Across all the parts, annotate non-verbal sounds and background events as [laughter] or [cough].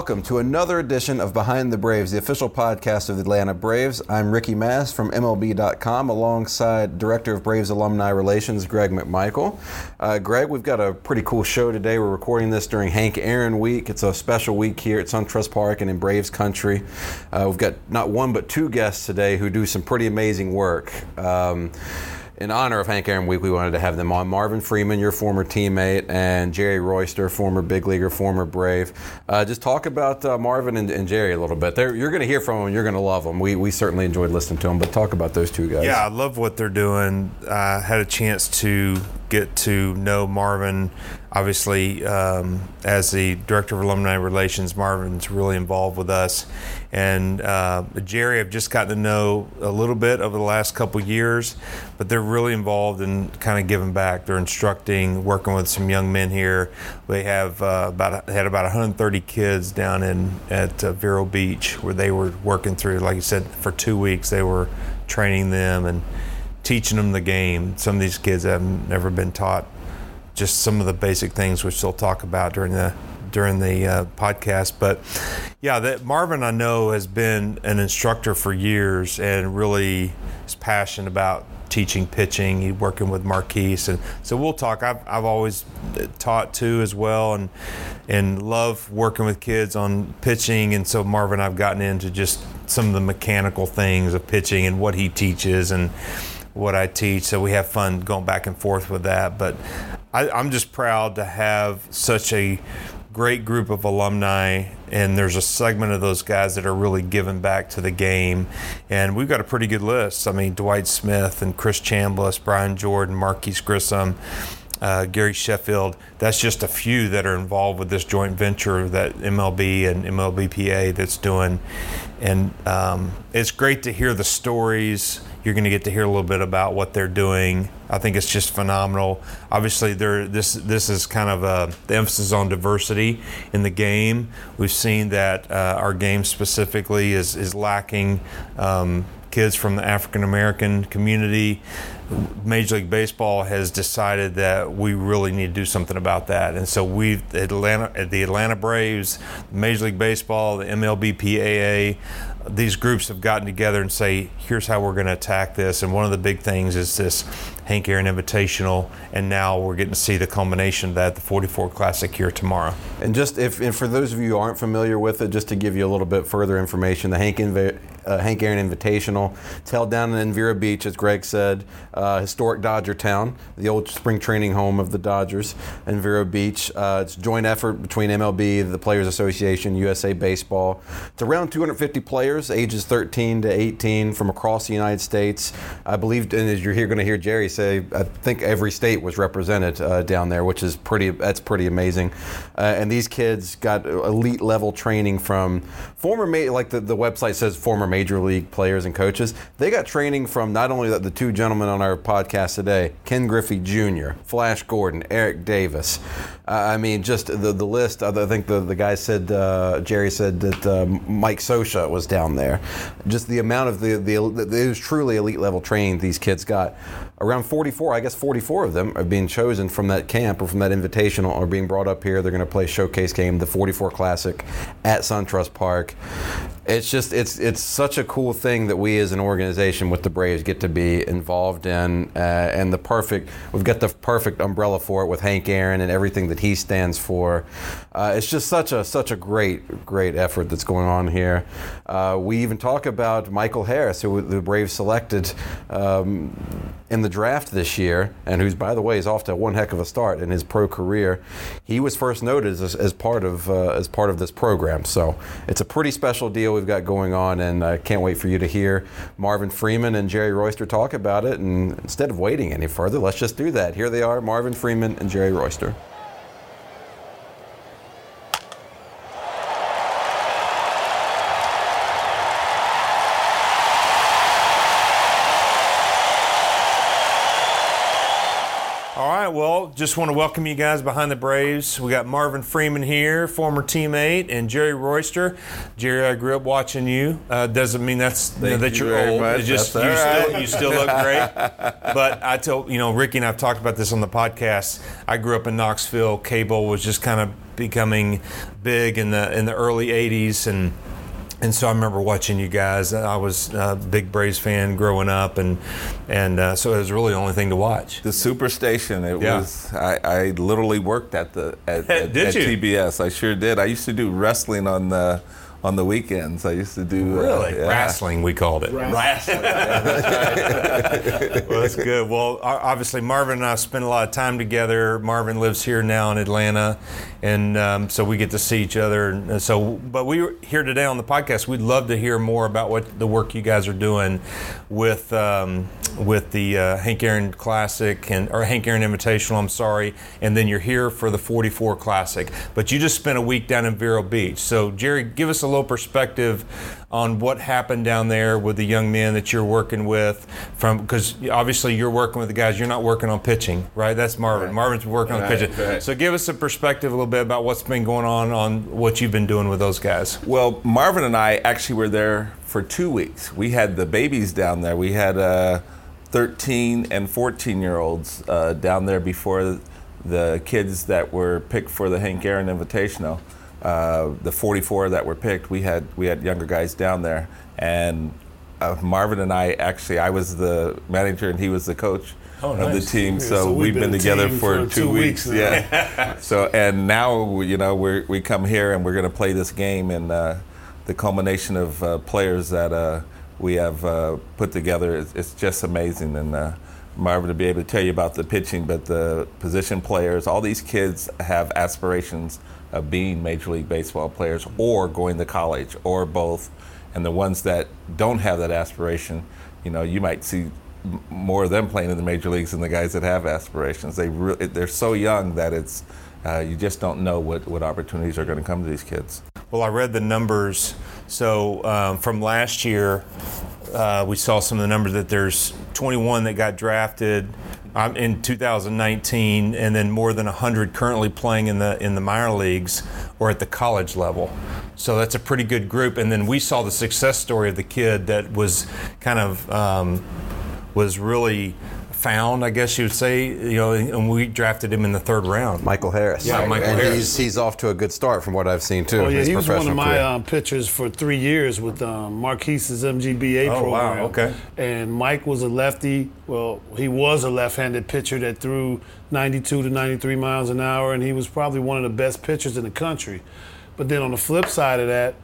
Welcome to another edition of Behind the Braves, the official podcast of the Atlanta Braves. I'm Ricky Mass from MLB.com alongside Director of Braves Alumni Relations, Greg McMichael. Uh, Greg, we've got a pretty cool show today. We're recording this during Hank Aaron Week. It's a special week here at SunTrust Park and in Braves Country. Uh, we've got not one but two guests today who do some pretty amazing work. Um, in honor of Hank Aaron Week, we wanted to have them on. Marvin Freeman, your former teammate, and Jerry Royster, former big leaguer, former Brave. Uh, just talk about uh, Marvin and, and, Jerry a little bit. They're, you're going to hear from them. You're going to love them. We, we certainly enjoyed listening to them, but talk about those two guys. Yeah, I love what they're doing. I had a chance to get to know Marvin. Obviously, um, as the director of alumni relations, Marvin's really involved with us, and uh, Jerry, I've just gotten to know a little bit over the last couple years, but they're really involved in kind of giving back. They're instructing, working with some young men here. They have uh, about had about 130 kids down in at uh, Vero Beach where they were working through. Like you said, for two weeks they were training them and teaching them the game. Some of these kids have never been taught just some of the basic things, which they'll talk about during the during the uh, podcast. But yeah, that Marvin I know has been an instructor for years and really is passionate about teaching pitching. He's working with Marquis, and so we'll talk. I've, I've always taught too as well, and and love working with kids on pitching. And so Marvin, I've gotten into just some of the mechanical things of pitching and what he teaches and what I teach. So we have fun going back and forth with that. But I, I'm just proud to have such a great group of alumni, and there's a segment of those guys that are really giving back to the game. And we've got a pretty good list. I mean, Dwight Smith and Chris Chambliss, Brian Jordan, Marquis Grissom. Uh, Gary Sheffield. That's just a few that are involved with this joint venture that MLB and MLBPA that's doing, and um, it's great to hear the stories you're going to get to hear a little bit about what they're doing. I think it's just phenomenal. Obviously, there this this is kind of a, the emphasis on diversity in the game. We've seen that uh, our game specifically is is lacking. Um, kids from the African American community. Major League Baseball has decided that we really need to do something about that, and so we Atlanta, the Atlanta Braves, Major League Baseball, the MLBPAA, these groups have gotten together and say, here's how we're going to attack this. And one of the big things is this Hank Aaron Invitational, and now we're getting to see the culmination of that, the 44 Classic here tomorrow. And just if, and for those of you who aren't familiar with it, just to give you a little bit further information, the Hank, Inv- uh, Hank Aaron Invitational, it's held down in Vero Beach, as Greg said, uh, historic Dodger town, the old spring training home of the Dodgers in Vero Beach. Uh, it's a joint effort between MLB, the Players Association, USA Baseball. It's around 250 players, ages 13 to 18 from across the United States. I believe, and as you're here going to hear Jerry say, I think every state was represented uh, down there, which is pretty. That's pretty amazing. Uh, and these kids got elite level training from former, like the, the website says, former major league players and coaches. They got training from not only the, two gentlemen on our podcast today, Ken Griffey Jr., Flash Gordon, Eric Davis. I mean, just the the list. I think the the guy said uh, Jerry said that uh, Mike Scioscia was down there. Just the amount of the the it was truly elite level training these kids got around 44, I guess 44 of them are being chosen from that camp or from that invitational are being brought up here. They're going to play showcase game, the 44 Classic at SunTrust Park. it's just it's it's such a cool thing that we as an organization with the Braves get to be involved in, uh, and the perfect we've got the perfect umbrella for it with Hank Aaron and everything that he stands for. Uh, it's just such a such a great great effort that's going on here. Uh, we even talk about Michael Harris, who the Braves selected um, in the draft this year, and who's by the way is off to one heck of a start in his pro career. He was first noted as, as part of uh, as part of this program, so it's a pretty special deal we've got going on, and I can't wait for you to hear Marvin Freeman and Jerry Royster talk about it. And instead of waiting any further, let's just do that. Here they are, Marvin Freeman and Jerry Royster. Well, just want to welcome you guys behind the Braves. We got Marvin Freeman here, former teammate, and Jerry Royster. Jerry, I grew up watching you. Uh, doesn't mean that's you know, that you are old. Much. It's just you, right. still, you still look [laughs] great. but I tell you know, Ricky and I've talked about this on the podcast. I grew up in Knoxville. Cable was just kind of becoming big in the in the early '80s, and and so I remember watching you guys. I was a big Braves fan growing up, and and uh, so it was really the only thing to watch. The Superstation. It yeah. was. I, I, literally worked at the at, [laughs] at, at TBS. I sure did. I used to do wrestling on the on the weekends. I used to do uh, really uh, yeah. wrestling. We called it wrestling. [laughs] well, that's good. Well, obviously Marvin and I spend a lot of time together. Marvin lives here now in Atlanta, and um, so we get to see each other. And so, but we were here today on the podcast. We'd love to hear more about what the work you guys are doing with um, with the uh, Hank Aaron Classic and or Hank Aaron Invitational. I'm sorry, and then you're here for the 44 Classic. But you just spent a week down in Vero Beach. So, Jerry, give us a little perspective on what happened down there with the young men that you're working with from because obviously you're working with the guys you're not working on pitching right? That's marvin. Right. marvin's working right, on pitching. right. so give us a perspective a little bit about what's been going on on what you've been doing with those guys. Well marvin and i actually were there for two weeks. We had the babies down there. We had uh, 13 and 14 year olds uh, down there before the kids that were picked for the hank aaron invitational uh, the 44 that were picked, we had we had younger guys down there, and uh, Marvin and I actually, I was the manager and he was the coach oh, of the team. So, so we've, been, been together for, for, two, weeks. weeks yeah. [laughs] so and now you know we we come here and we're going to play this game and uh, the culmination of uh, players that uh, we have put together is it's just amazing and. Marvin to be able to tell you about the pitching, but the position players, all these kids have aspirations of being Major League Baseball players or going to college or both. And the ones that don't have that aspiration, you know, you might see more of them playing in the major leagues than the guys that have aspirations. They re- they're so young that it's uh, you just don't know what, what opportunities are going to come to these kids. Well, I read the numbers. So um, from last year, uh, we saw some of the numbers that there's 21 that got drafted um, in 2019, and then more than 100 currently playing in the in the minor leagues or at the college level. So that's a pretty good group. And then we saw the success story of the kid that was kind of um, was really found, I guess you would say. You know, and we drafted him in the third round. Michael Harris. Yeah, Michael and Harris. He's, he's off to a good start from what I've seen too. Oh yeah, he was one of my um, pitchers for three years with um, Marquis's MGBA oh, program. Wow, okay. And Mike was a lefty. Well, he was a left-handed pitcher that threw 92 to 93 miles an hour, and he was probably one of the best pitchers in the country. But then on the flip side of that,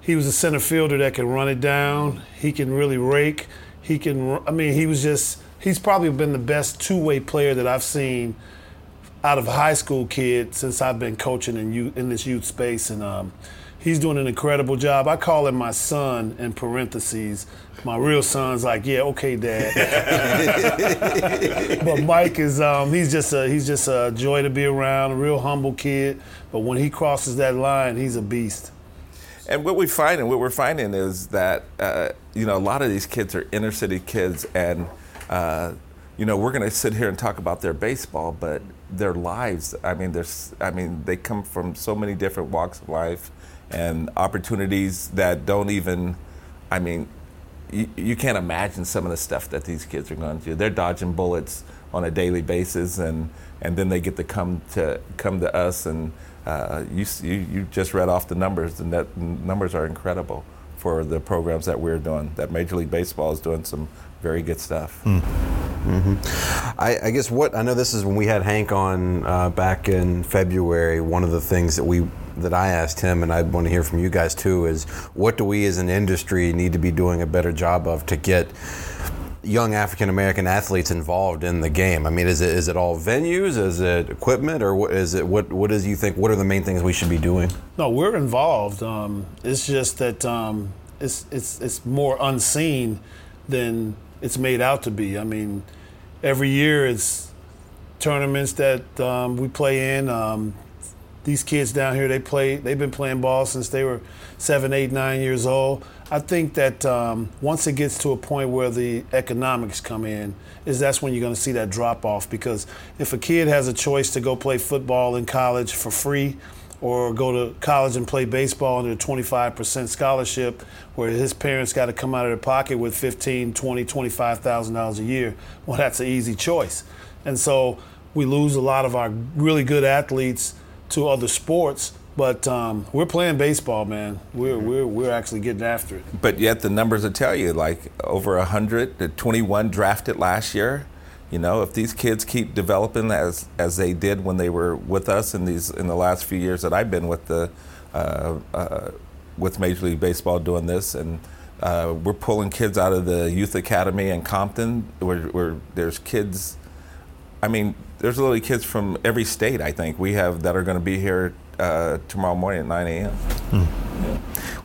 he was a center fielder that can run it down. He can really rake. He can. I mean, he was just he's probably been the best two-way player that I've seen out of high school kid since I've been coaching in youth, in this youth space, and um, he's doing an incredible job. I call him my son in parentheses. My real son's like, yeah, okay, dad. [laughs] but Mike is um, he's just a he's just a joy to be around, a real humble kid. But when he crosses that line, he's a beast. And what we find and what we're finding is that uh, you know a lot of these kids are inner city kids and uh, you know, we're going to sit here and talk about their baseball, but their lives. I mean, there's. I mean, they come from so many different walks of life and opportunities that don't even. I mean, you, you can't imagine some of the stuff that these kids are going through. They're dodging bullets on a daily basis, and and then they get to come to come to us, and uh, you, you you just read off the numbers, and that numbers are incredible for the programs that we're doing. That Major League Baseball is doing some very good stuff. I, I guess what I know this is when we had Hank on uh, back in February. One of the things that we that I asked him, and I want to hear from you guys too, is what do we as an industry need to be doing a better job of to get young African American athletes involved in the game? I mean, is it is it all venues? Is it equipment, or what is it? What what is you think? What are the main things we should be doing? No, we're involved. Um, it's just that um, it's it's it's more unseen than it's made out to be. I mean, every year it's tournaments that um, we play in. Um, these kids down here, they play. They've been playing ball since they were seven, eight, nine years old. I think that um, once it gets to a point where the economics come in, is that's when you're going to see that drop off. Because if a kid has a choice to go play football in college for free, or go to college and play baseball under a 25% scholarship where his parents got to come out of their pocket with 15 20 $25,000 a year. Well, that's an easy choice. And so we lose a lot of our really good athletes to other sports, but um, we're playing baseball, man. We're, we're, we're actually getting after it. But yet the numbers will tell you like over 100, the 21 drafted last year. You know, if these kids keep developing as as they did when they were with us in these in the last few years that I've been with the uh, uh, with Major League Baseball doing this, and uh, we're pulling kids out of the youth academy in Compton, where, where there's kids. I mean, there's literally kids from every state. I think we have that are going to be here uh, tomorrow morning at 9 a.m.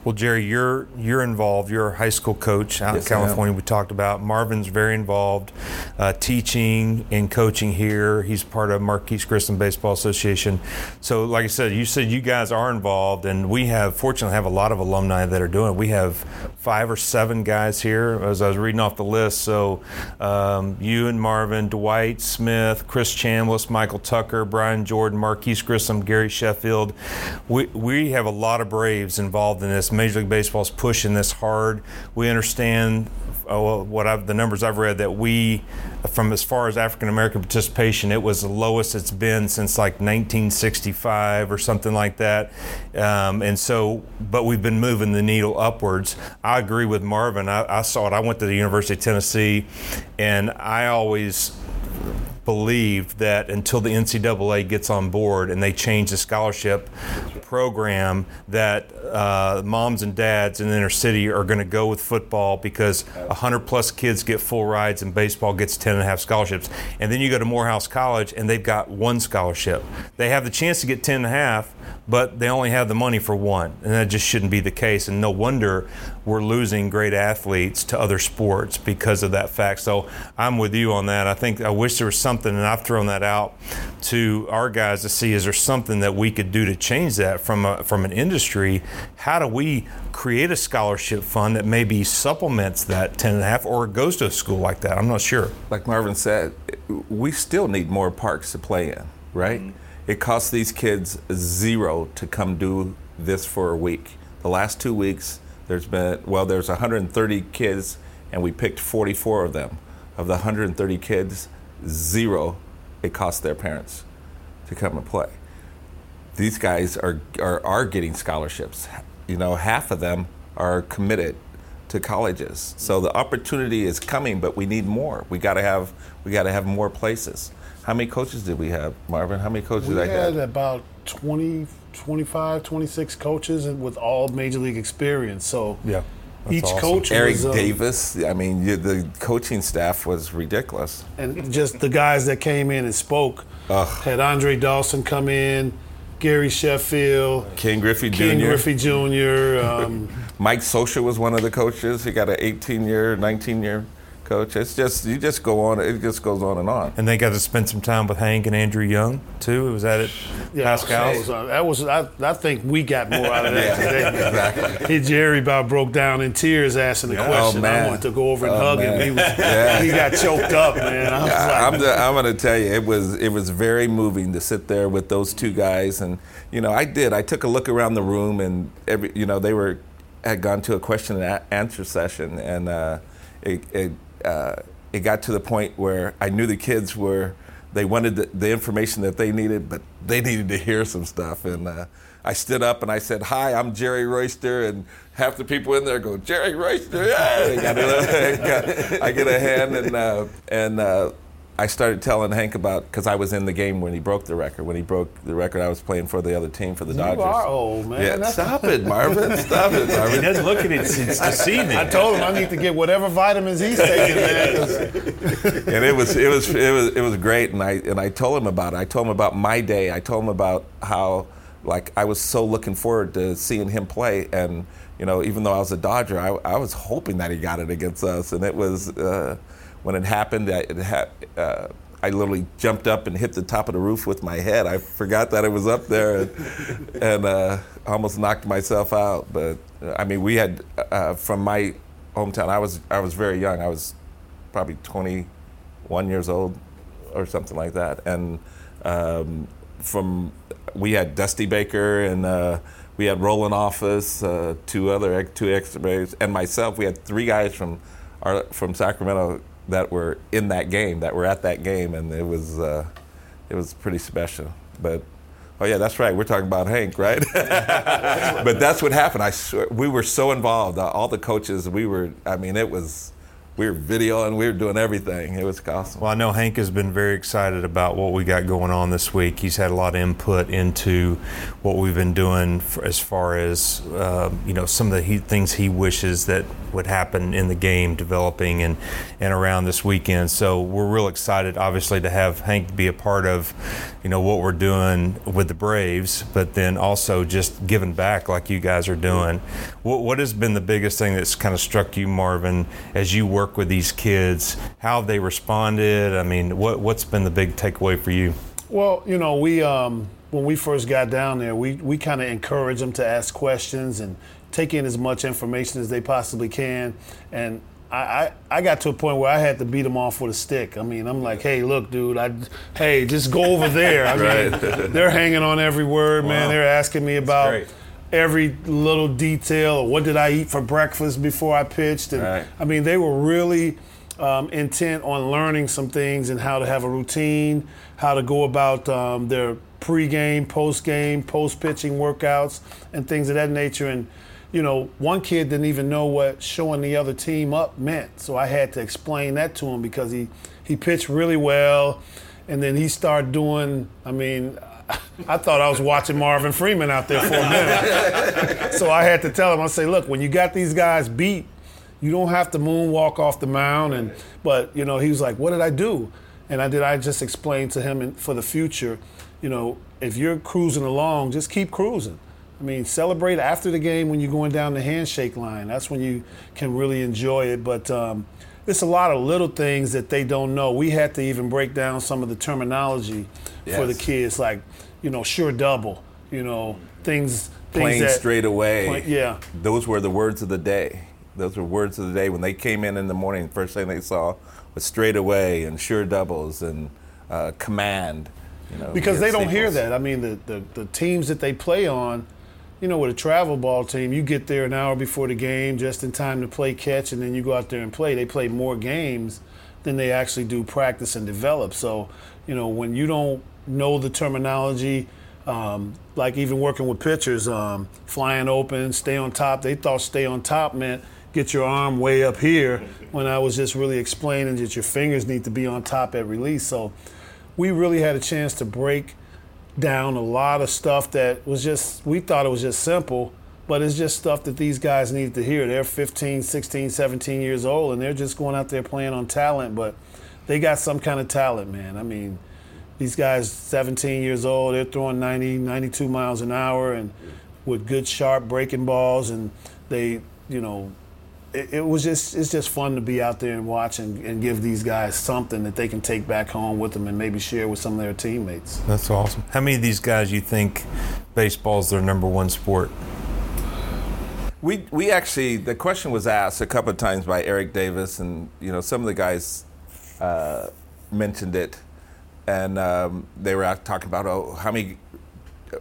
Well, Jerry, you're you're involved. You're a high school coach out Yes, in California. We talked about Marvin's very involved, uh, teaching and coaching here. He's part of Marquis Grissom Baseball Association. So, like I said, you said you guys are involved, and we have fortunately have a lot of alumni that are doing it. We have five or seven guys here as I was reading off the list. So, um, you and Marvin, Dwight Smith, Chris Chambliss, Michael Tucker, Brian Jordan, Marquis Grissom, Gary Sheffield. We we have a lot of Braves involved in this. Major League Baseball is pushing this hard. We understand uh, what I've, the numbers I've read that we, from as far as African American participation, it was the lowest it's been since like 1965 or something like that. Um, and so, but we've been moving the needle upwards. I agree with Marvin. I, I saw it. I went to the University of Tennessee, and I always believed that until the NCAA gets on board and they change the scholarship program, that uh, moms and dads in the inner city are going to go with football because 100 plus kids get full rides and baseball gets 10 and a half scholarships. And then you go to Morehouse College and they've got one scholarship. They have the chance to get 10 and a half, but they only have the money for one. And that just shouldn't be the case. And no wonder we're losing great athletes to other sports because of that fact. So I'm with you on that. I think I wish there was something, and I've thrown that out to our guys to see is there something that we could do to change that from a, from an industry? How do we create a scholarship fund that maybe supplements that 10 and a half or goes to a school like that? I'm not sure. like Marvin said, we still need more parks to play in, right? Mm-hmm. It costs these kids zero to come do this for a week. The last two weeks, there's been, well, there's 130 kids, and we picked 44 of them. Of the 130 kids, zero it cost their parents to come and play. These guys are, are, are getting scholarships. You know, half of them are committed to colleges. So the opportunity is coming, but we need more. We got to have we got to have more places. How many coaches did we have, Marvin? How many coaches We did I had have? about 20, 25, 26 coaches with all major league experience. So Yeah. each coach Eric was, um, Davis. I mean, you, the coaching staff was ridiculous. and just the guys that came in and spoke had Andre Dawson come in, Gary Sheffield, Ken Griffey Ken Jr. Griffey Jr. Um, [laughs] Mike Scioscia was one of the coaches. He got an 18-year, 19-year coach. It's just you just go on. It just goes on and on. And they got to spend some time with Hank and Andrew Young too. Was that it? yeah, Paschal's? so, uh, that was I, I think we got more out of that [laughs] today. exactly. Hey, Jerry about broke down in tears asking the question. Oh, man. I wanted to go over and Oh, hug man. him. He, was, [laughs] Yeah. he got choked up, man. I was like, I'm, the, I'm going to tell you, it was it was very moving to sit there with those two guys, and you know, I did. I took a look around the room, and every you know, they were had gone to a question and a- answer session, and uh, it it, uh, it got to the point where I knew the kids were they wanted the, the information that they needed, but they needed to hear some stuff, and uh, I stood up and I said, "Hi, I'm Jerry Royster," and half the people in there go, "Jerry Royster!" Yeah, [laughs] I, get a hand and uh, and. Uh, I started telling Hank about because I was in the game when he broke the record. When he broke the record, I was playing for the other team for the Dodgers. You are old, man. Yeah, That's- stop it, Marvin. Stop it, He Marvin. doesn't look at it. It's, it's deceiving. I told him I need to get whatever vitamins he's taking, man. 'cause [laughs] and it was it was it was it was great and I and I told him about it. I told him about my day. I told him about how like I was so looking forward to seeing him play and you know even though I was a Dodger I, I was hoping that he got it against us and it was uh, when it happened I, it ha- uh, I literally jumped up and hit the top of the roof with my head. I forgot that it was up there and, [laughs] and uh, almost knocked myself out. But uh, I mean, we had uh, from my hometown. I was I was very young. I was probably 21 years old or something like that. And um, from we had Dusty Baker and uh, we had Rowland Office, uh, two other two extra and myself. We had three guys from our from Sacramento that were in that game, that were at that game, and it was uh, it was pretty special. But oh yeah, that's right. We're talking about Hank, right? [laughs] but that's what happened. I swear, we were so involved. Uh, all the coaches, we were. I mean, it was. We were videoing. We were doing everything. It was awesome. Well, I know Hank has been very excited about what we got going on this week. He's had a lot of input into what we've been doing as far as uh, you know some of the he, things he wishes that would happen in the game developing and and around this weekend. So we're real excited, obviously, to have Hank be a part of you know what we're doing with the Braves, but then also just giving back like you guys are doing. What, what has been the biggest thing that's kind of struck you, Marvin, as you work with these kids? How have they responded? I mean, what what's been the big takeaway for you? Well, you know, we um, when we first got down there, we we kind of encourage them to ask questions and take in as much information as they possibly can. And I, I, I got to a point where I had to beat them off with a stick. I mean, I'm like, hey, look, dude, I, hey, just go over there. I mean, [laughs] they're hanging on every word, man. They're asking me about great. Every little detail what did I eat for breakfast before I pitched. And Right. I mean, they were really um, intent on learning some things and how to have a routine, how to go about um, their pre-game, post-game, post-pitching workouts, and things of that nature. And you know, one kid didn't even know what showing the other team up meant, so I had to explain that to him because he he pitched really well, and then he started doing. I mean. I thought I was watching Marvin Freeman out there for a minute. so I had to tell him, I say, look, when you got these guys beat, you don't have to moonwalk off the mound. And but you know, he was like, "What did I do?" And I did. I just explained to him in, for the future, you know, if you're cruising along, just keep cruising. I mean, celebrate after the game when you're going down the handshake line. That's when you can really enjoy it. But um, it's a lot of little things that they don't know. We had to even break down some of the terminology for the kids, like you know, sure double, you know, things. things Playing that- straight away. Play- yeah. Those were the words of the day. Those were words of the day when they came in in the morning. First thing they saw was straight away and sure doubles and uh, command. You know, because they don't hear that. I mean, the, the, the teams that they play on, you know, with a travel ball team, you get there an hour before the game just in time to play catch, and then you go out there and play. They play more games than they actually do practice and develop. So, you know, when you don't know the terminology, um, like even working with pitchers, um, flying open, stay on top, they thought stay on top meant get your arm way up here when I was just really explaining that your fingers need to be on top at release. So, we really had a chance to break down a lot of stuff that was just we thought it was just simple but it's just stuff that these guys need to hear. They're 15 16 17 years old and they're just going out there playing on talent but they got some kind of talent man. I mean these guys 17 years old they're throwing 90 92 miles an hour and with good sharp breaking balls and they you know it, it was just it's just fun to be out there and watch and, and give these guys something that they can take back home with them and maybe share with some of their teammates. That's awesome. How many of these guys you think baseball's their number one sport? We we actually the question was asked a couple of times by Eric Davis, and you know some of the guys uh, mentioned it, and um, they were talking about oh how many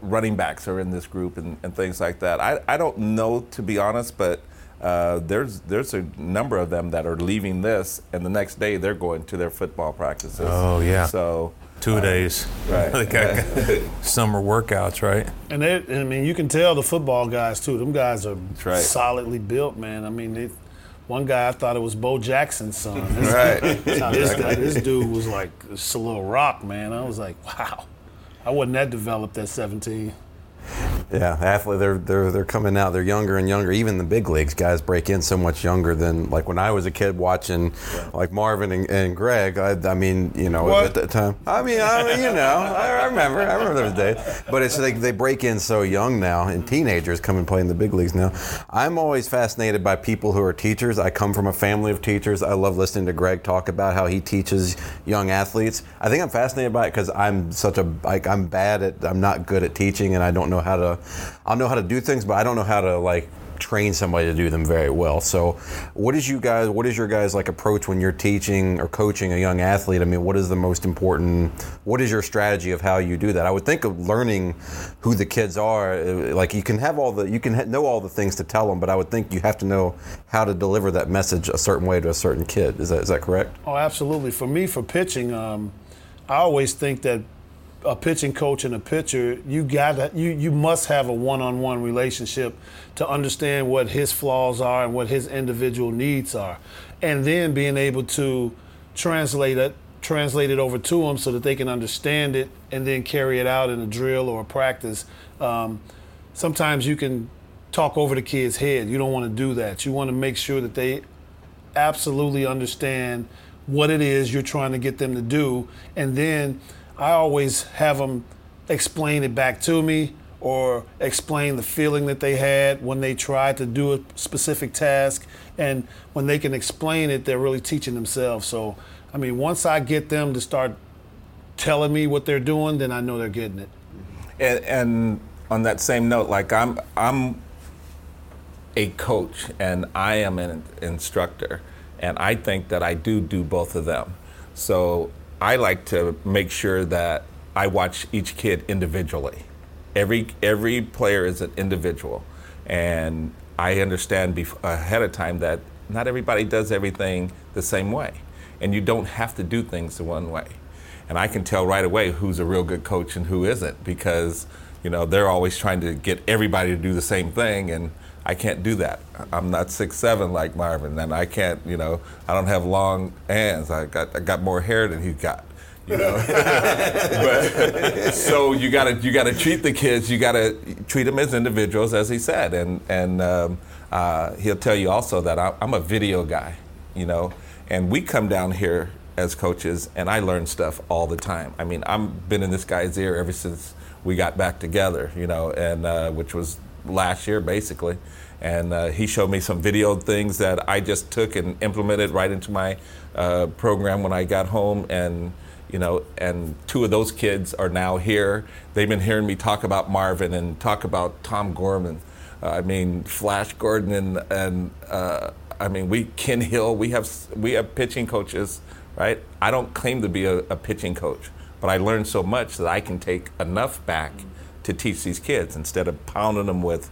running backs are in this group and, and things like that. I, I don't know to be honest, but uh, there's there's a number of them that are leaving this, and the next day they're going to their football practices. Oh, yeah. So two days. Right. [laughs] they got [laughs] summer workouts, right? And they, I mean, you can tell the football guys too. Them guys are right. solidly built, man. I mean, they, one guy I thought it was Bo Jackson's son. [laughs] This, Right. This guy, this dude was like just a little rock, man. I was like, wow. I wasn't that developed at 17. Yeah, athlete. They're they're they're coming out. They're younger and younger. Even the big leagues guys break in so much younger than like when I was a kid watching like Marvin and, and Greg. I, I mean, you know, What? at that time. I mean, I you know, I, I remember. I remember those days. But it's like they break in so young now, and teenagers come and play in the big leagues now. I'm always fascinated by people who are teachers. I come from a family of teachers. I love listening to Greg talk about how he teaches young athletes. I think I'm fascinated by it because I'm such a like I'm bad at I'm not good at teaching, and I don't know how to. I'll know how to do things, but I don't know how to like train somebody to do them very well. So, what is you guys? What is your guys like approach when you're teaching or coaching a young athlete? I mean, what is the most important? What is your strategy of how you do that? I would think of learning who the kids are. uh, Like you can have all the you can know all the things to tell them, but I would think you have to know how to deliver that message a certain way to a certain kid. Is that is that correct? Oh, absolutely. For me, for pitching, um, I always think that a pitching coach and a pitcher, you got you you must have a one-on-one relationship to understand what his flaws are and what his individual needs are, and then being able to translate it translate it over to them so that they can understand it and then carry it out in a drill or a practice. Um, sometimes you can talk over the kid's head. You don't want to do that. You want to make sure that they absolutely understand what it is you're trying to get them to do. And then I always have them explain it back to me or explain the feeling that they had when they tried to do a specific task. And when they can explain it, they're really teaching themselves. So, I mean, once I get them to start telling me what they're doing, then I know they're getting it. And, and on that same note, like I'm, I'm a coach and I am an instructor, and I think that I do do both of them. So I like to make sure that I watch each kid individually. Every every player is an individual, and I understand bef- ahead of time that not everybody does everything the same way, and you don't have to do things the one way. And I can tell right away who's a real good coach and who isn't because you know they're always trying to get everybody to do the same thing, and I can't do that. I'm not six seven like Marvin, and I can't. You know, I don't have long hands. I got I got more hair than he's got. You know, [laughs] but, so you gotta you gotta treat the kids. You gotta treat them as individuals, as he said, and and um, uh, he'll tell you also that I, I'm a video guy. You know, and we come down here as coaches, and I learn stuff all the time. I mean, I've been in this guy's ear ever since we got back together. You know, and uh, which was last year basically. And uh, he showed me some video things that I just took and implemented right into my uh, program when I got home. And you know, and two of those kids are now here. They've been hearing me talk about Marvin and talk about Tom Gorman. Uh, I mean, Flash Gordon and and uh, I mean, we Ken Hill. We have we have pitching coaches, right? I don't claim to be a, a pitching coach, but I learned so much that I can take enough back to teach these kids instead of pounding them with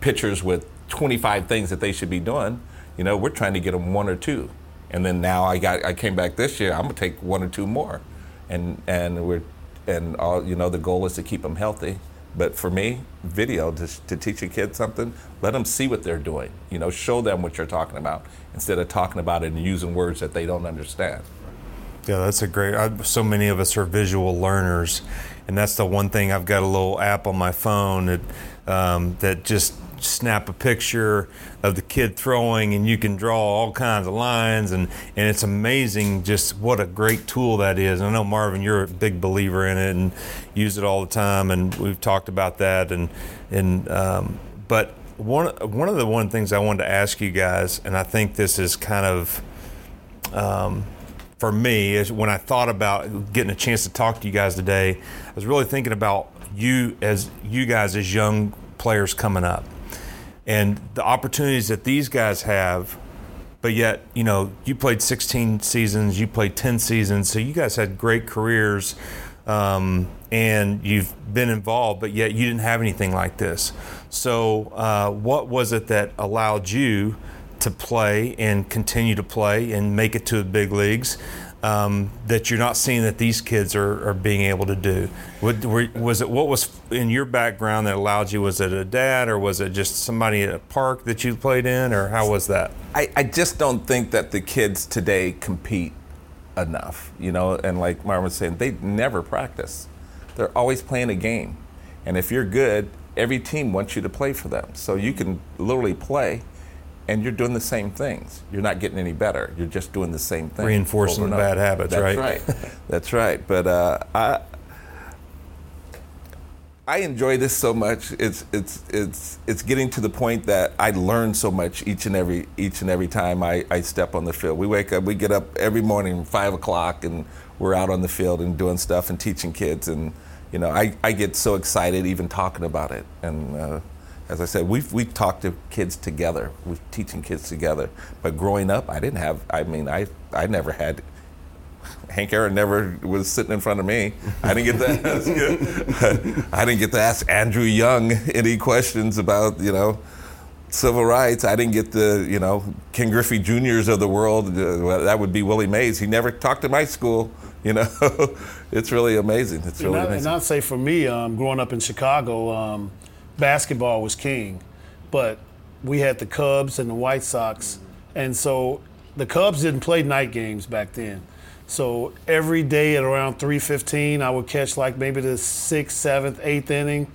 pitchers with 25 things that they should be doing. You know, we're trying to get them one or two, and then now I got I came back this year. I'm gonna take one or two more, and and we're and all you know the goal is to keep them healthy. But for me, video to, to teach a kid something, let them see what they're doing. You know, show them what you're talking about instead of talking about it and using words that they don't understand. Yeah, that's a great. I, so many of us are visual learners, and that's the one thing. I've got a little app on my phone that um, that just snap a picture of the kid throwing, and you can draw all kinds of lines, and and it's amazing just what a great tool that is. And I know Marvin, you're a big believer in it and use it all the time, and we've talked about that, and and um, but one one of the one things I wanted to ask you guys, and I think this is kind of um, for me is when I thought about getting a chance to talk to you guys today, I was really thinking about you as you guys as young players coming up and the opportunities that these guys have. But yet, you know, you played 16 seasons, you played 10 seasons, so you guys had great careers um, and you've been involved, but yet you didn't have anything like this. So, uh, what was it that allowed you to play and continue to play and make it to the big leagues? um, that you're not seeing that these kids are, are being able to do? What, were, was it what was in your background that allowed you? Was it a dad, or was it just somebody at a park that you played in, or how was that? I, I just don't think that the kids today compete enough, you know. And like Marvin was saying, they never practice. They're always playing a game, and if you're good, every team wants you to play for them. So you can literally play and you're doing the same things. You're not getting any better. You're just doing the same thing. Reinforcing the bad habits, That's right? That's right. [laughs] That's right. But uh, I, I enjoy this so much. It's it's it's it's getting to the point that I learn so much each and every each and every time I, I step on the field. We wake up, we get up every morning five o'clock, and we're out on the field and doing stuff and teaching kids. And you know, I, I get so excited even talking about it. And uh, as I said, we've we talked to kids together. We're teaching kids together. But growing up, I didn't have. I mean, I I never had. Hank Aaron never was sitting in front of me. I didn't get to [laughs] ask. I didn't get to ask Andrew Young any questions about you know civil rights. I didn't get the you know Ken Griffey Juniors of the world. Uh, that would be Willie Mays. He never talked to my school. You know, [laughs] it's really amazing. It's really and, I, amazing. and I'd say for me, um, growing up in Chicago, um, basketball was king, but we had the Cubs and the White Sox, and so the Cubs didn't play night games back then. So every day at around 3:15, I would catch like maybe the sixth, seventh, eighth inning,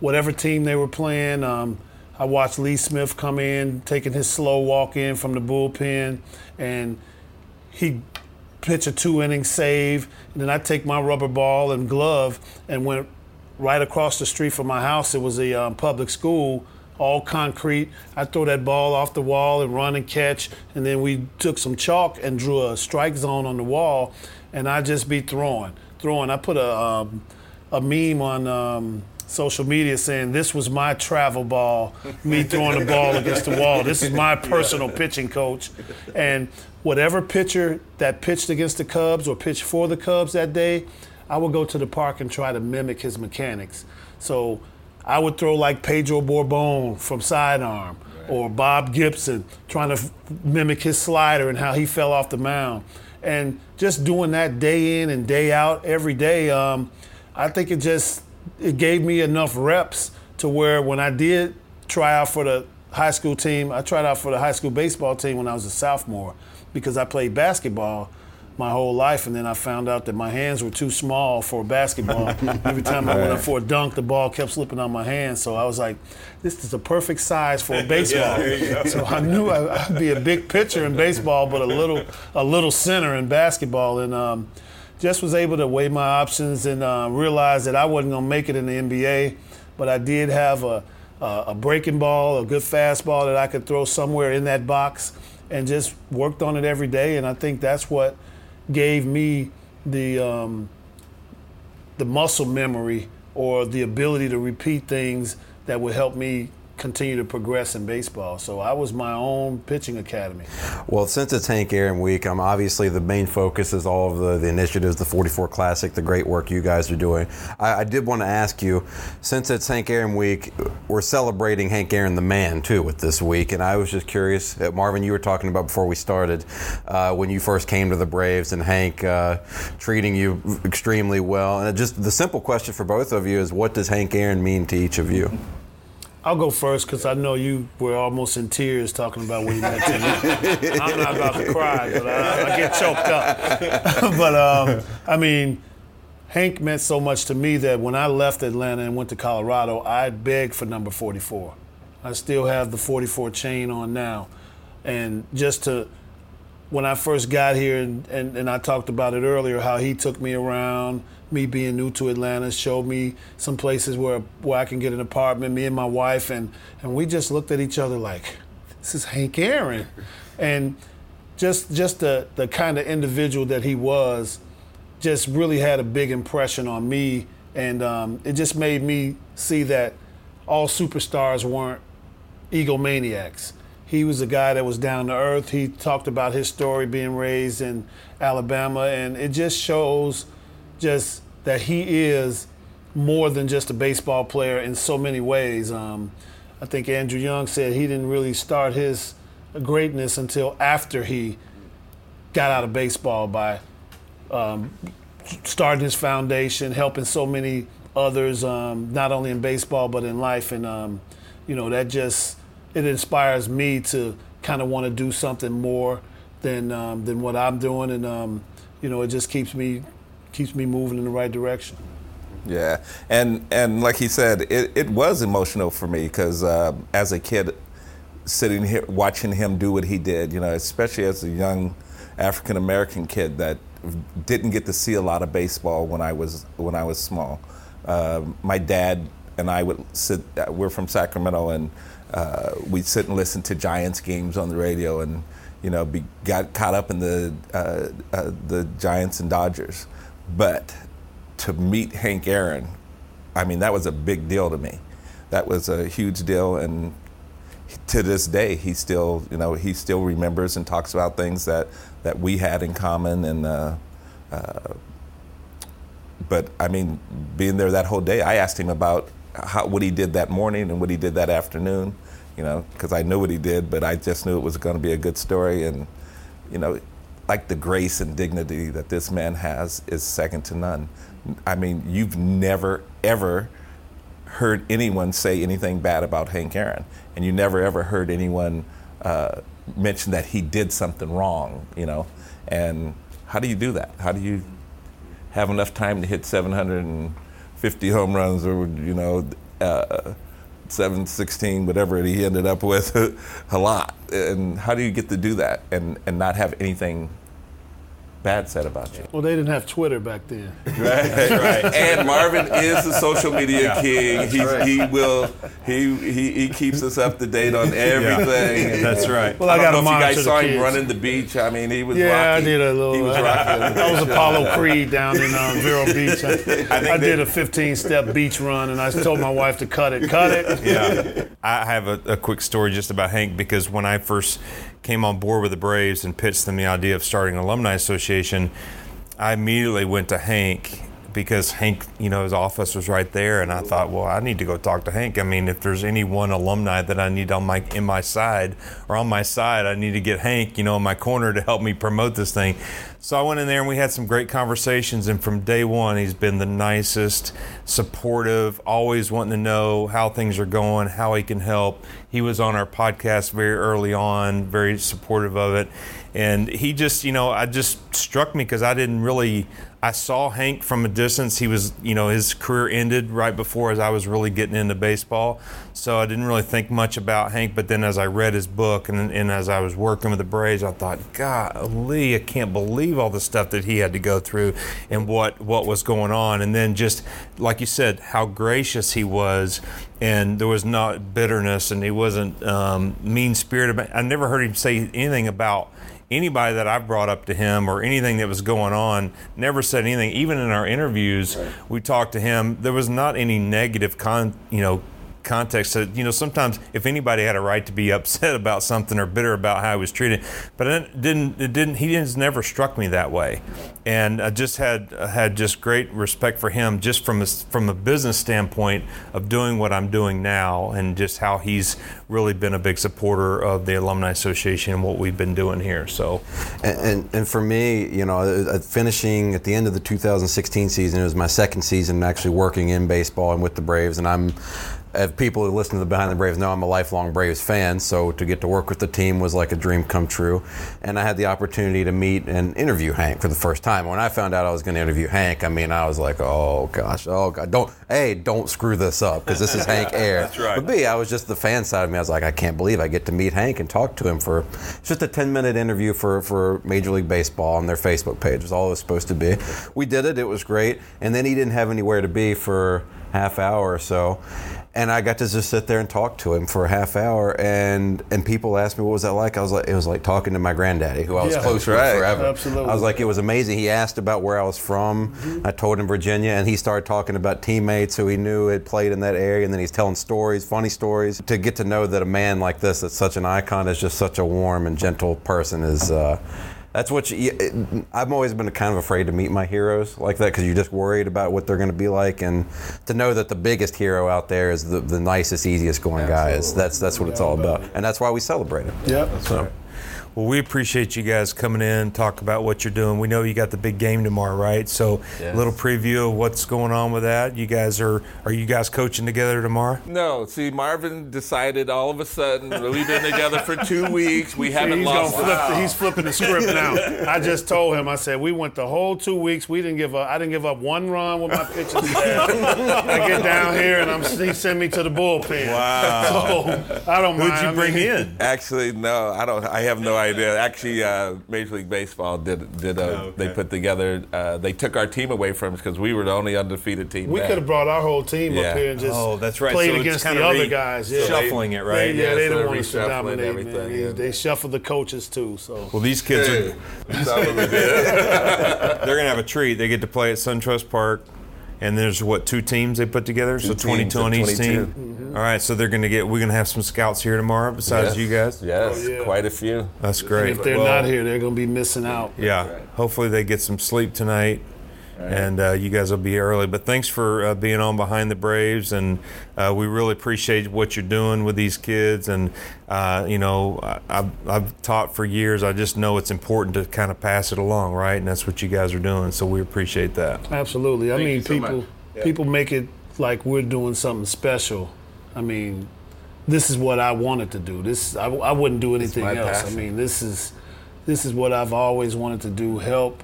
whatever team they were playing. Um, I watched Lee Smith come in, taking his slow walk in from the bullpen, and he pitch a two inning save, and then I take my rubber ball and glove and went right across the street from my house. It was a um, public school, all concrete. I throw that ball off the wall and run and catch, and then we took some chalk and drew a strike zone on the wall, and I just be throwing, throwing. I put a um, a meme on. Um, social media saying this was my travel ball, me [laughs] throwing the ball against the wall. This is my [laughs] personal pitching coach. And whatever pitcher that pitched against the Cubs or pitched for the Cubs that day, I would go to the park and try to mimic his mechanics. So I would throw like Pedro Borbon from sidearm or Bob Gibson trying to f- mimic his slider and how he fell off the mound. And just doing that day in and day out every day, um, I think it just it gave me enough reps to where when I did try out for the high school team, I tried out for the high school baseball team when I was a sophomore because I played basketball my whole life, and then I found out that my hands were too small for basketball. [laughs] Every time I went up for a dunk, the ball kept slipping on my hands. So I was like, "This is the perfect size for [laughs] baseball." so I knew I- I'd be a big pitcher in baseball, but a little a little center in basketball, and um, just was able to weigh my options and uh, realize that I wasn't gonna make it in the NBA, but I did have a a a breaking ball, a good fastball that I could throw somewhere in that box, and just worked on it every day. And I think that's what gave me the um, the muscle memory or the ability to repeat things that would help me continue to progress in baseball. So I was my own pitching academy. Well, since it's Hank Aaron Week, I'm obviously the main focus is all of the, the initiatives, the 44 Classic, the great work you guys are doing. I, I did want to ask you, since it's Hank Aaron Week, we're celebrating Hank Aaron the man too with this week, and I was just curious, uh, Marvin, you were talking about before we started uh, when you first came to the Braves and Hank uh, treating you extremely well. And just the simple question for both of you is, what does Hank Aaron mean to each of you? I'll go first because I know you were almost in tears talking about what he meant to you. I'm not about to cry, but I, I get choked up. [laughs] but um, I mean, Hank meant so much to me that when I left Atlanta and went to Colorado, I begged for number 44. I still have the 44 chain on now. And just to, when I first got here, and, and, and I talked about it earlier, how he took me around, me being new to Atlanta, showed me some places where, where I can get an apartment, me and my wife, and, and we just looked at each other like, this is Hank Aaron. And just just the, the kind of individual that he was just really had a big impression on me. And um, it just made me see that all superstars weren't egomaniacs. He was a guy that was down to earth. He talked about his story being raised in Alabama, and it just shows just that he is more than just a baseball player in so many ways. Um, I think Andrew Young said he didn't really start his greatness until after he got out of baseball by um, starting his foundation, helping so many others, um, not only in baseball but in life, and um, you know that just it inspires me to kind of want to do something more than um, than what I'm doing, and um, you know it just keeps me keeps me moving in the right direction. Yeah, and and like he said, it, it was emotional for me because uh, as a kid, sitting here watching him do what he did, you know, especially as a young African American kid that didn't get to see a lot of baseball when I was when I was small. Uh, my dad and I would sit. Uh, we're from Sacramento, and uh, we'd sit and listen to Giants games on the radio, and you know, be, got caught up in the uh, uh, the Giants and Dodgers. But to meet Hank Aaron, I mean, that was a big deal to me. That was a huge deal, and to this day, he still, you know, he still remembers and talks about things that, that we had in common. And, uh, uh, but I mean, being there that whole day, I asked him about how, what he did that morning and what he did that afternoon, you know, because I knew what he did, but I just knew it was going to be a good story. And, you know, like the grace and dignity that this man has is second to none. I mean, you've never, ever heard anyone say anything bad about Hank Aaron, and you never ever heard anyone uh, mention that he did something wrong, you know. And how do you do that? How do you have enough time to hit 750 home runs or, you know, uh, 716, whatever he ended up with, [laughs] a lot. And how do you get to do that and, and not have anything bad said about you. Well, they didn't have Twitter back then. [laughs] Right, right. And Marvin is the social media yeah, king. He, right. he will he, he he keeps us up to date on [laughs] everything. Yeah, that's right. Well, I, I got don't know if you guys saw him running the beach. I mean, he was. Yeah, rocking. I did a little. He was rocking. [laughs] I was Apollo Creed down in um, Vero Beach. I, I, I did a 15-step beach run, and I told my wife to cut it. Cut it. Yeah. I have a, a quick story just about Hank because when I first came on board with the Braves and pitched them the idea of starting an alumni association, I immediately went to Hank because Hank, you know, his office was right there, and I thought, well, I need to go talk to Hank. I mean, if there's any one alumni that I need on my in my side or on my side, I need to get Hank, you know, in my corner to help me promote this thing. So I went in there and we had some great conversations. And from day one, he's been the nicest, supportive, always wanting to know how things are going, how he can help. He was on our podcast very early on, very supportive of it. And he just, you know, I just struck me because I didn't really, I saw Hank from a distance. He was, you know, his career ended right before as I was really getting into baseball. So I didn't really think much about Hank. But then as I read his book and, and as I was working with the Braves, I thought, golly, I can't believe all the stuff that he had to go through and what, what was going on. And then just, like you said, how gracious he was. And there was not bitterness and he wasn't um, mean spirited. I never heard him say anything about anybody that I've brought up to him or anything that was going on never said anything. Even in our interviews, right. we talked to him. There was not any negative con, you know, context that you know sometimes if anybody had a right to be [laughs] upset about something or bitter about how he was treated but it didn't it didn't he didn't never struck me that way. And I just had had just great respect for him just from a, from a business standpoint of doing what I'm doing now and just how he's really been a big supporter of the alumni association and what we've been doing here. So and and, and for me you know uh, finishing at the end of the 2016 season it was my second season actually working in baseball and with the Braves and I'm as people who listen to the Behind the Braves know, I'm a lifelong Braves fan. So to get to work with the team was like a dream come true. And I had the opportunity to meet and interview Hank for the first time. When I found out I was going to interview Hank, I mean, I was like, oh gosh, oh god, don't, a, don't screw this up because this is Hank [laughs] Aaron. That's right. But b, I was just the fan side of me. I was like, I can't believe I get to meet Hank and talk to him for just a 10 minute interview for for Major League Baseball on their Facebook page. It was all it was supposed to be. We did it. It was great. And then he didn't have anywhere to be for half hour or so and I got to just sit there and talk to him for a half hour, and and people asked me what was that like. I was like, it was like talking to my granddaddy, who I was Yeah. close with Right. forever. Absolutely. I was like, it was amazing. He asked about where I was from. Mm-hmm. I told him Virginia, and he started talking about teammates who he knew had played in that area, and then he's telling stories, funny stories. To get to know that a man like this, that's such an icon, is just such a warm and gentle person, is. Uh, that's what you, it, I've always been kind of afraid to meet my heroes like that because you're just worried about what they're going to be like, and to know that the biggest hero out there is the, the nicest, easiest going guy is that's that's what it's all about, and that's why we celebrate it. Yep. So. Well, we appreciate you guys coming in, talk about what you're doing. We know you got the big game tomorrow, right? So, a little preview of what's going on with that. You guys are are you guys coaching together tomorrow? No, see, Marvin decided all of a sudden we've been together for two [laughs] weeks. We haven't he's, lost. flip the, he's flipping the script now. [laughs] I just told him. I said we went the whole two weeks. We didn't give up. I didn't give up one run with my pitching staff. [laughs] I get down here and I'm he sent me to the bullpen. Wow. So I don't mind. Who'd you I bring mean, in? Actually, no, I don't. I have no idea. Actually, uh, Major League Baseball did did. Uh, Oh, okay. They put together. Uh, they took our team away from us because we were the only undefeated team. We could have brought our whole team Yeah. up here and just Oh, that's right. played So against the kinda other guys. Yeah. shuffling it, They, right? yeah, Yeah, they so don't want us to dominate, everything, man. They, yeah. they shuffled the coaches too. So Well, these kids Hey, [laughs] are that's all we did. they're gonna have a treat. They get to play at SunTrust Park, and there's what two teams they put together, so teams 22 on each 22. team. Mm-hmm. All right, so they're gonna get. We're gonna have some scouts here tomorrow besides Yes. you guys. Yes, Oh, yeah. quite a few. That's and great. if they're Well, not here, they're going to be missing out. Yeah. Hopefully they get some sleep tonight. And uh, you guys will be early, but thanks for uh, being on behind the Braves, and uh, we really appreciate what you're doing with these kids. And uh, you know, I, I've, I've taught for years. I just know it's important to kind of pass it along, right? And that's what you guys are doing. So we appreciate that. Absolutely. I mean, you so people. Yeah. people make it like we're doing something special. I mean, this is what I wanted to do. This I, I wouldn't do anything else. passion. I mean, this is this is what I've always wanted to do. Help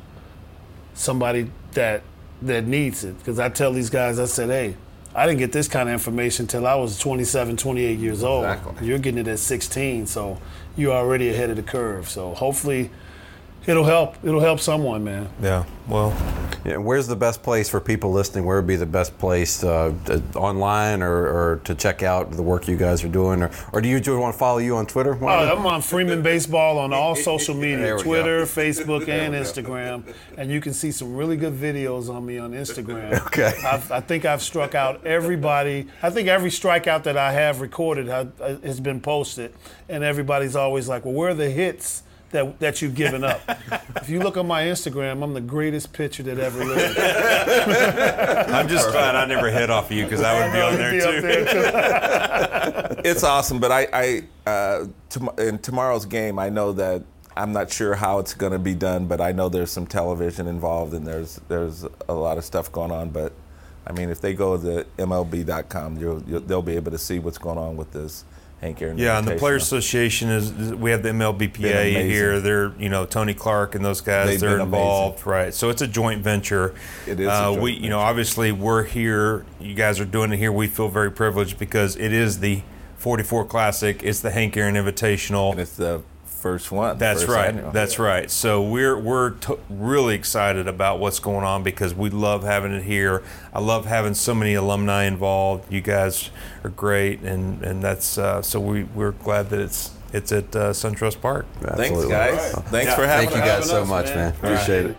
somebody that that needs it. Because I tell these guys, I said, hey. I didn't get this kind of information until I was 27, 28 years old. Exactly. You're getting it at 16, so you're already ahead of the curve. So hopefully, it'll help. It'll help someone, man. Yeah. Well, Yeah, where's the best place for people listening? Where would be the best place uh, to- online or, or to check out the work you guys are doing? Or, or do you just want to follow you on Twitter? Uh, I'm on Freeman Baseball on all social [laughs] media we Twitter, Facebook, and Instagram. And you can see some really good videos on me on Instagram. [laughs] Okay. I've, I think I've struck out everybody. I think every strikeout that I have recorded ha- uh, has been posted. And everybody's always like, well, where are the hits? That, that you've given up. if you look on my Instagram, I'm the greatest pitcher that ever lived. [laughs] I'm just glad I never hit off of you because I would be on there Be up too. there, too. [laughs] It's awesome, but I, I uh, tom- in tomorrow's game, I know that I'm not sure how it's going to be done, but I know there's some television involved and there's there's a lot of stuff going on. But I mean, if they go to MLB.com, you'll, you'll, they'll be able to see what's going on with this Hank Aaron. Yeah, and the. Players Association is. We have the MLBPA here. They're you know Tony Clark and those guys. They've they're involved, right? So it's a joint venture. It is Uh, we you know obviously we're here. You guys are doing it here. We feel very privileged because it is the 44 Classic. It's the Hank Aaron Invitational. And it's the first one. That's first right. annual. That's right. So we're we're t- really excited about what's going on because we love having it here. I love having so many alumni involved. You guys are great, and and that's uh, so we we're glad that it's it's at uh, SunTrust Park. Absolutely. Thanks, Absolutely. guys. Thanks for having Thank you us. guys so us, much, man. man. Appreciate it.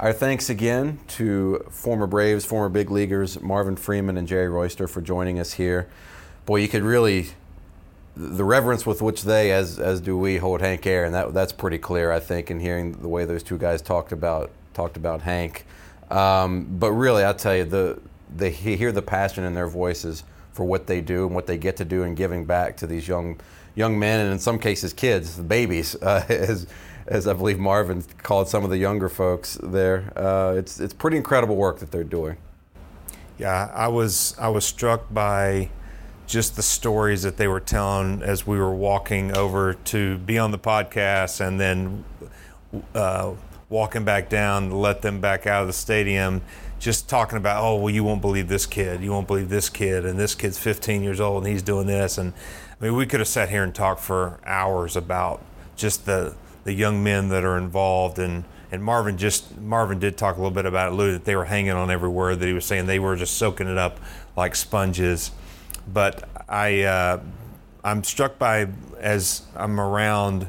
Our thanks again to former Braves, former big leaguers Marvin Freeman and Jerry Royster for joining us here. Boy, you could really the reverence with which they, as as do we, hold Hank Aaron. That that's pretty clear, I think, in hearing the way those two guys talked about talked about Hank. Um, but really, I tell you, the they hear the passion in their voices for what they do and what they get to do and giving back to these young young men and in some cases kids, the babies, [laughs] uh, as as I believe Marvin called some of the younger folks there. Uh, it's it's pretty incredible work that they're doing. Yeah, I was I was struck by just the stories that they were telling as we were walking over to be on the podcast and then uh, walking back down to let them back out of the stadium. Just talking about, oh well, you won't believe this kid, you won't believe this kid, and this kid's 15 years old and he's doing this, and I mean, we could have sat here and talked for hours about just the the young men that are involved and and Marvin just Marvin did talk a little bit about it, Lou, that they were hanging on every word that he was saying. They were just soaking it up like sponges. But I uh, I'm struck by as I'm around,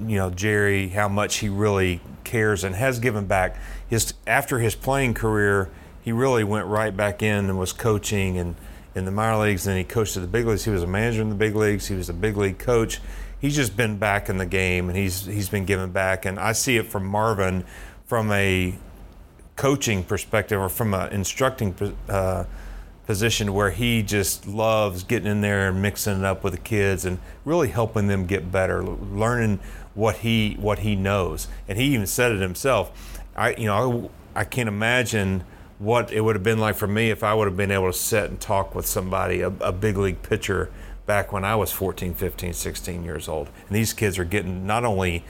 you know, Jerry, how much he really cares and has given back. His after his playing career, he really went right back in and was coaching and in the minor leagues. And he coached at the big leagues. He was a manager in the big leagues. He was a big league coach. He's just been back in the game and he's he's been giving back. And I see it from Marvin from a coaching perspective or from an instructing uh, position where he just loves getting in there and mixing it up with the kids and really helping them get better, learning what he what he knows. And he even said it himself. I you know I, I can't imagine what it would have been like for me if I would have been able to sit and talk with somebody, a, a big league pitcher, back when I was 14, 15, 16 years old. And these kids are getting not only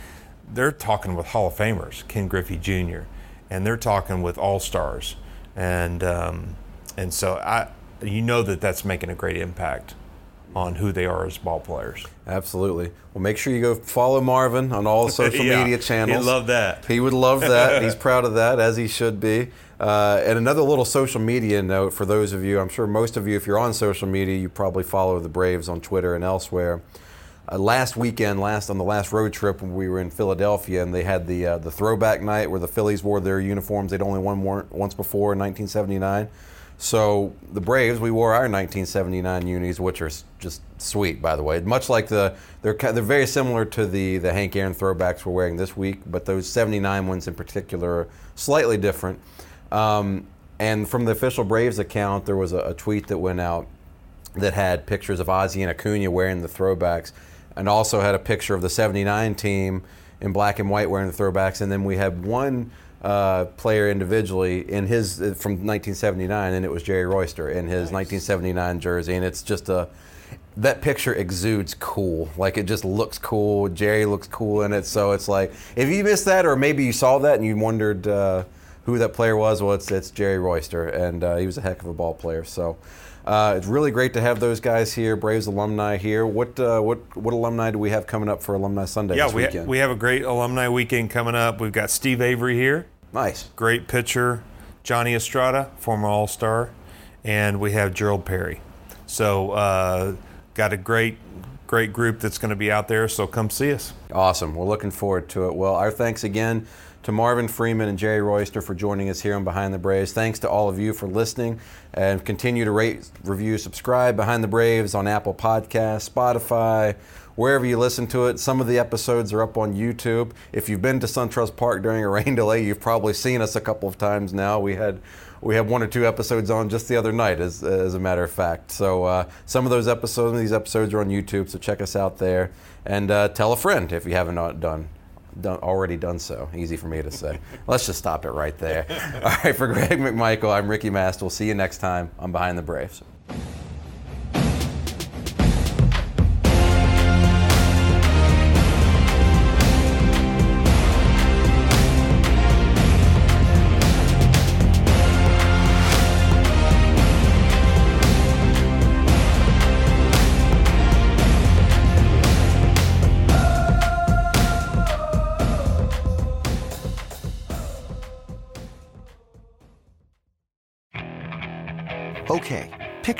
they're talking with Hall of Famers, Ken Griffey Jr., and they're talking with All Stars, and um, and so I, you know that that's making a great impact on who they are as ball players. Absolutely. Well, make sure you go follow Marvin on all [laughs] social yeah, media channels. He'd love that. He would love that. [laughs] He's proud of that, as he should be. Uh, and another little social media note for those of you, I'm sure most of you, if you're on social media, you probably follow the Braves on Twitter and elsewhere. Uh, last weekend, last on the last road trip when we were in Philadelphia, and they had the uh, the throwback night where the Phillies wore their uniforms they'd only won once before in 1979. So the Braves, we wore our 1979 unis, which are just sweet, by the way. Much like the, they're they're very similar to the the Hank Aaron throwbacks we're wearing this week, but those 79 ones in particular are slightly different. Um, and from the official Braves account, there was a, a, tweet that went out that had pictures of Ozzie and Acuna wearing the throwbacks, and also had a picture of the 79 team in black and white wearing the throwbacks. And then we had one uh, player individually in his uh, from 1979, and it was Jerry Royster in his nice. 1979 jersey, and it's just a that picture exudes cool. Like it just looks cool. Jerry looks cool in it. So it's like if you missed that, or maybe you saw that and you wondered uh, who that player was, well, it's, it's Jerry Royster, and uh, he was a heck of a ball player. So. Uh, it's really great to have those guys here, Braves alumni here. What uh, what what alumni do we have coming up for Alumni Sunday? Yeah, we ha- we have a great alumni weekend coming up. We've got Steve Avery here. Nice, great pitcher. Johnny Estrada, former All Star, and we have Gerald Perry. So uh, got a great great group that's going to be out there. So come see us. Awesome. We're looking forward to it. Well, our thanks again to Marvin Freeman and Jerry Royster for joining us here on Behind the Braves. Thanks to all of you for listening and continue to rate, review, subscribe Behind the Braves on Apple Podcasts, Spotify, wherever you listen to it. Some of the episodes are up on YouTube. If you've been to SunTrust Park during a rain [laughs] delay, you've probably seen us a couple of times now. We had we had one or two episodes on just the other night, as, as a matter of fact. So uh, some of those episodes, these episodes are on YouTube, so check us out there. And uh, tell a friend if you haven't done done, already done so. Easy for me to say. [laughs] Let's just stop it right there. [laughs] All right, for Greg McMichael, I'm Ricky Mast. We'll see you next time on Behind the Braves.